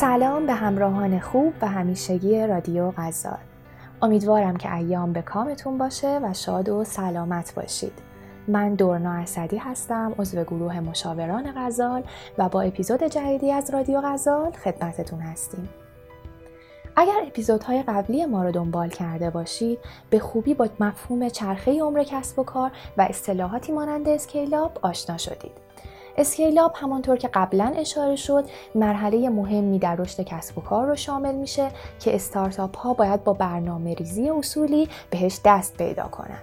سلام به همراهان خوب و همیشگی رادیو غزال. امیدوارم که ایام به کامتون باشه و شاد و سلامت باشید. من دورنا اسدی هستم عضو گروه مشاوران غزال و با اپیزود جدیدی از رادیو غزال خدمتتون هستیم. اگر اپیزودهای قبلی ما رو دنبال کرده باشید به خوبی با مفهوم چرخه عمر کسب و کار و اصطلاحاتی مانند اسکیلاب آشنا شدید. scale-up همانطور که قبلا اشاره شد مرحله مهمی در رشد کسب و کار رو شامل میشه که استارتاپ ها باید با برنامه ریزی اصولی بهش دست پیدا کنند.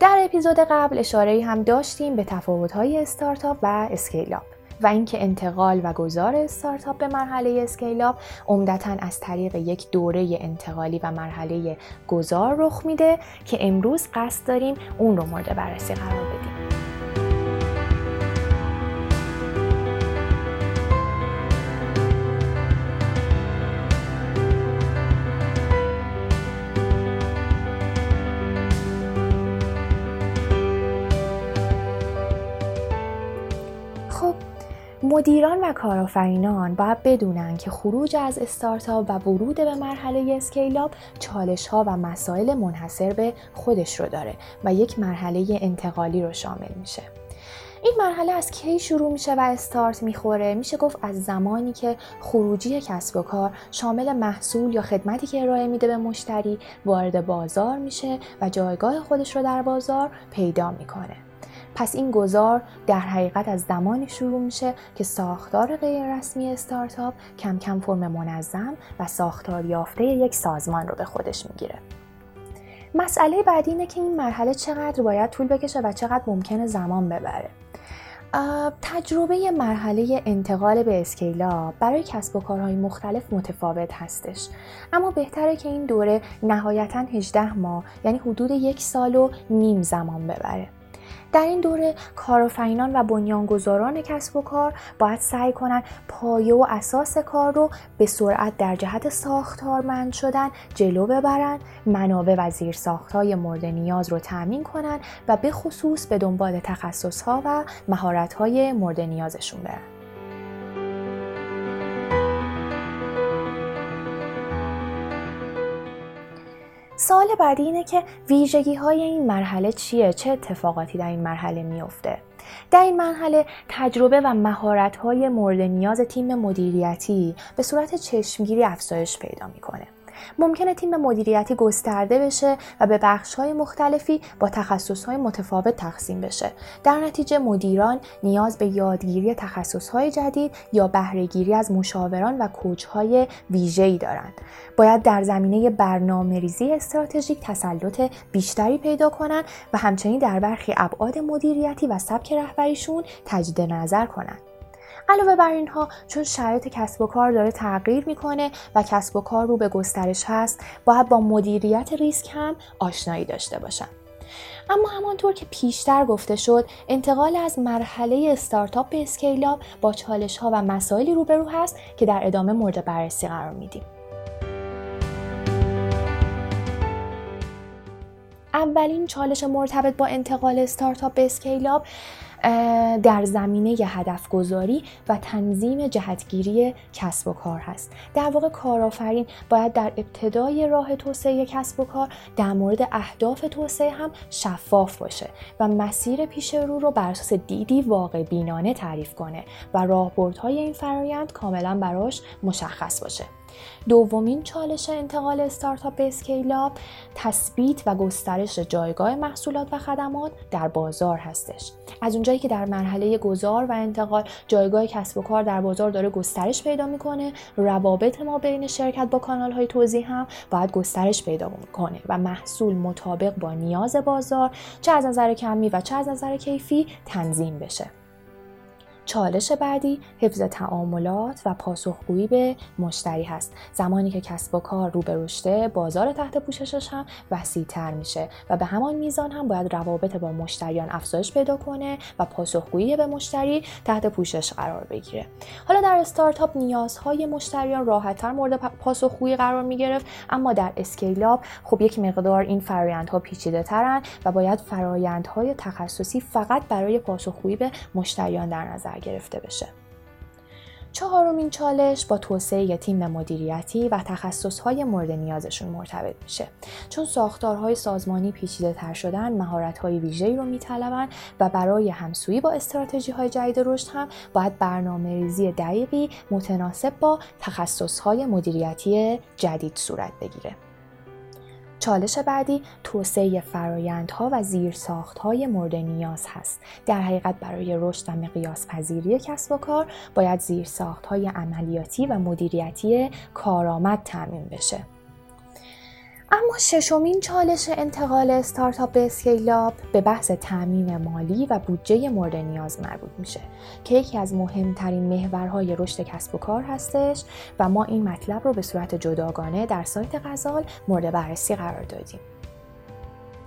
در اپیزود قبل اشاره هم داشتیم به تفاوت های استارتاپ و scale-up و اینکه انتقال و گذار استارتاپ به مرحله scale-up عمدتا از طریق یک دوره انتقالی و مرحله گذار رخ میده که امروز قصد داریم اون رو مورد بررسی قرار بدیم. مدیران و کارآفرینان باید بدونن که خروج از استارتاپ و ورود به مرحله اسکیلاب چالش ها و مسائل منحصر به خودش رو داره و یک مرحله انتقالی رو شامل میشه. این مرحله از کی شروع میشه و استارت می‌خوره میشه گفت از زمانی که خروجی کسب و کار شامل محصول یا خدمتی که ارائه میده به مشتری وارد بازار میشه و جایگاه خودش رو در بازار پیدا می‌کنه پس این گذار در حقیقت از زمانی شروع میشه که ساختار غیررسمی استارتاپ کم کم فرم منظم و ساختار یافته یک سازمان رو به خودش می‌گیره. مسئله بعدی اینه که این مرحله چقدر باید طول بکشه و چقدر ممکنه زمان ببره. تجربه مرحله انتقال به اسکیلا برای کسب و کارهای مختلف متفاوت هستش اما بهتره که این دوره نهایتا 18 ماه یعنی حدود یک سال و نیم زمان ببره در این دوره کارآفرینان و بنیانگذاران کسب و کار باید سعی کنند پایه و اساس کار رو به سرعت در جهت ساختارمند شدن جلو ببرند منابع و زیرساختهای مورد نیاز رو تأمین کنند و به خصوص به دنبال تخصصها و مهارت‌های مورد نیازشون برن. سوال بعدی اینه که ویژگی های این مرحله چیه؟ چه اتفاقاتی در این مرحله میفته؟ در این مرحله تجربه و مهارت های مورد نیاز تیم مدیریتی به صورت چشمگیری افزایش پیدا می‌کنه. ممکنه تیم مدیریتی گسترده بشه و به های مختلفی با های متفاوت تقسیم بشه. در نتیجه مدیران نیاز به یادگیری های جدید یا بهرهگیری از مشاوران و کوچهای ویژه‌ای دارند. باید در زمینه برنامه ریزی استراتژیک تسلط بیشتری پیدا کنند و همچنین در برخی ابعاد مدیریتی و سبک رهبریشون تجدید نظر کنند. علاوه بر اینها چون شرایط کسب و کار داره تغییر می‌کنه و کسب و کار رو به گسترش هست باید با مدیریت ریسک هم آشنایی داشته باشن. اما همانطور که پیشتر گفته شد انتقال از مرحله استارتاپ به اسکیلاب با چالش ها و مسائلی روبرو هست که در ادامه مورد بررسی قرار میدیم. اولین چالش مرتبط با انتقال استارتاپ به اسکیلاب در زمینه هدف گذاری و تنظیم جهتگیری کسب و کار هست. در واقع کارآفرین باید در ابتدای راه توسعه کسب و کار در مورد اهداف توسعه هم شفاف باشه و مسیر پیش رو رو بر اساس دیدی واقع بینانه تعریف کنه و راهبردهای این فرایند کاملا براش مشخص باشه. دومین چالش انتقال استارتاپ به اسکیلاب تثبیت و گسترش جایگاه محصولات و خدمات در بازار هستش. از اونجایی که در مرحله گذار و انتقال جایگاه کسب و کار در بازار داره گسترش پیدا می‌کنه روابط ما بین شرکت با کانال های توضیح هم باید گسترش پیدا کنه و محصول مطابق با نیاز بازار چه از نظر کمی و چه از نظر کیفی تنظیم بشه. چالش بعدی حفظ تعاملات و پاسخگویی به مشتری هست. زمانی که کسب و کار رو به رشته بازار تحت پوششش هم وسیعتر میشه و به همان میزان هم باید روابط با مشتریان افزایش پیدا کنه و پاسخگویی به مشتری تحت پوشش قرار بگیره. حالا در استارتاپ نیازهای مشتریان راحتتر مورد پاسخگویی قرار می‌گرفت اما در اسکیلاب خب یک مقدار این فرایندها پیچیده ترن و باید فرایندهای تخصصی فقط برای پاسخگویی به مشتریان در نظر گرفته بشه. چهارمین چالش با توسعه تیم مدیریتی و تخصصهای مورد نیازشون مرتبط میشه. چون ساختارهای سازمانی پیچیده تر شدن مهارت‌های ویژه‌ای رو میطلبن و برای همسویی با استراتژی های جدید رشد هم باید برنامه ریزی دقیقی متناسب با تخصصهای مدیریتی جدید صورت بگیره. چالش بعدی توسعه فرایندها و زیرساختهای مورد نیاز هست. در حقیقت برای رشد و مقیاس پذیری کسب و کار باید زیرساختهای عملیاتی و مدیریتی کارآمد تامین بشه. اما ششمین چالش انتقال استارتاپ به اسکیلاب به بحث تامین مالی و بودجه مورد نیاز مربوط میشه که یکی از مهمترین محورهای رشد کسب و کار هستش و ما این مطلب رو به صورت جداگانه در سایت غزال مورد بررسی قرار دادیم.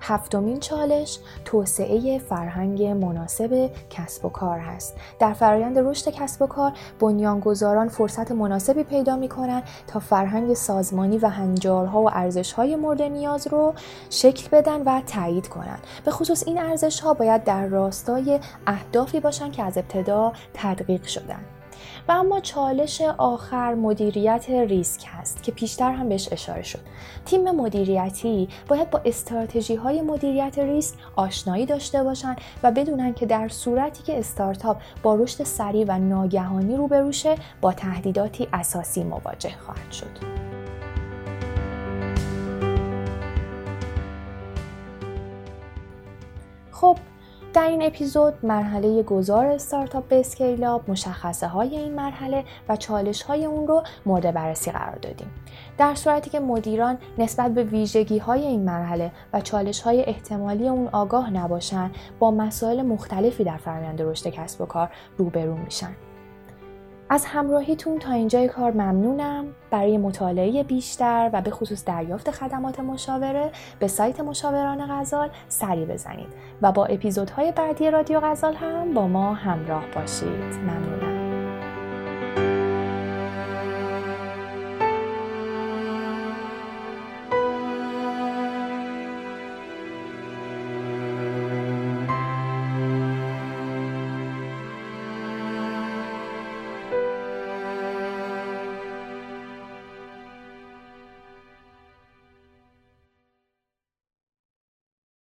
هفتمین چالش توسعه فرهنگ مناسب کسب و کار هست. در فرایند رشد کسب و کار بنیانگذاران فرصت مناسبی پیدا می کنند تا فرهنگ سازمانی و هنجارها و ارزشهای مورد نیاز رو شکل بدن و تایید کنند. به خصوص این ارزشها باید در راستای اهدافی باشند که از ابتدا تدقیق شدن. و اما چالش آخر مدیریت ریسک هست که پیشتر هم بهش اشاره شد. تیم مدیریتی باید با استراتژی های مدیریت ریسک آشنایی داشته باشند و بدونن که در صورتی که استارتاپ با رشد سریع و ناگهانی روبروشه با تهدیداتی اساسی مواجه خواهد شد. خب در این اپیزود مرحله گذار استارتاپ به اسکیلاب مشخصه های این مرحله و چالش های اون رو مورد بررسی قرار دادیم. در صورتی که مدیران نسبت به ویژگی های این مرحله و چالش های احتمالی اون آگاه نباشن با مسائل مختلفی در فرآیند رشد کسب و کار روبرو میشن. از همراهیتون تا اینجای کار ممنونم. برای مطالعه بیشتر و به خصوص دریافت خدمات مشاوره به سایت مشاوران غزال سری بزنید. و با اپیزودهای بعدی رادیو غزال هم با ما همراه باشید. ممنونم.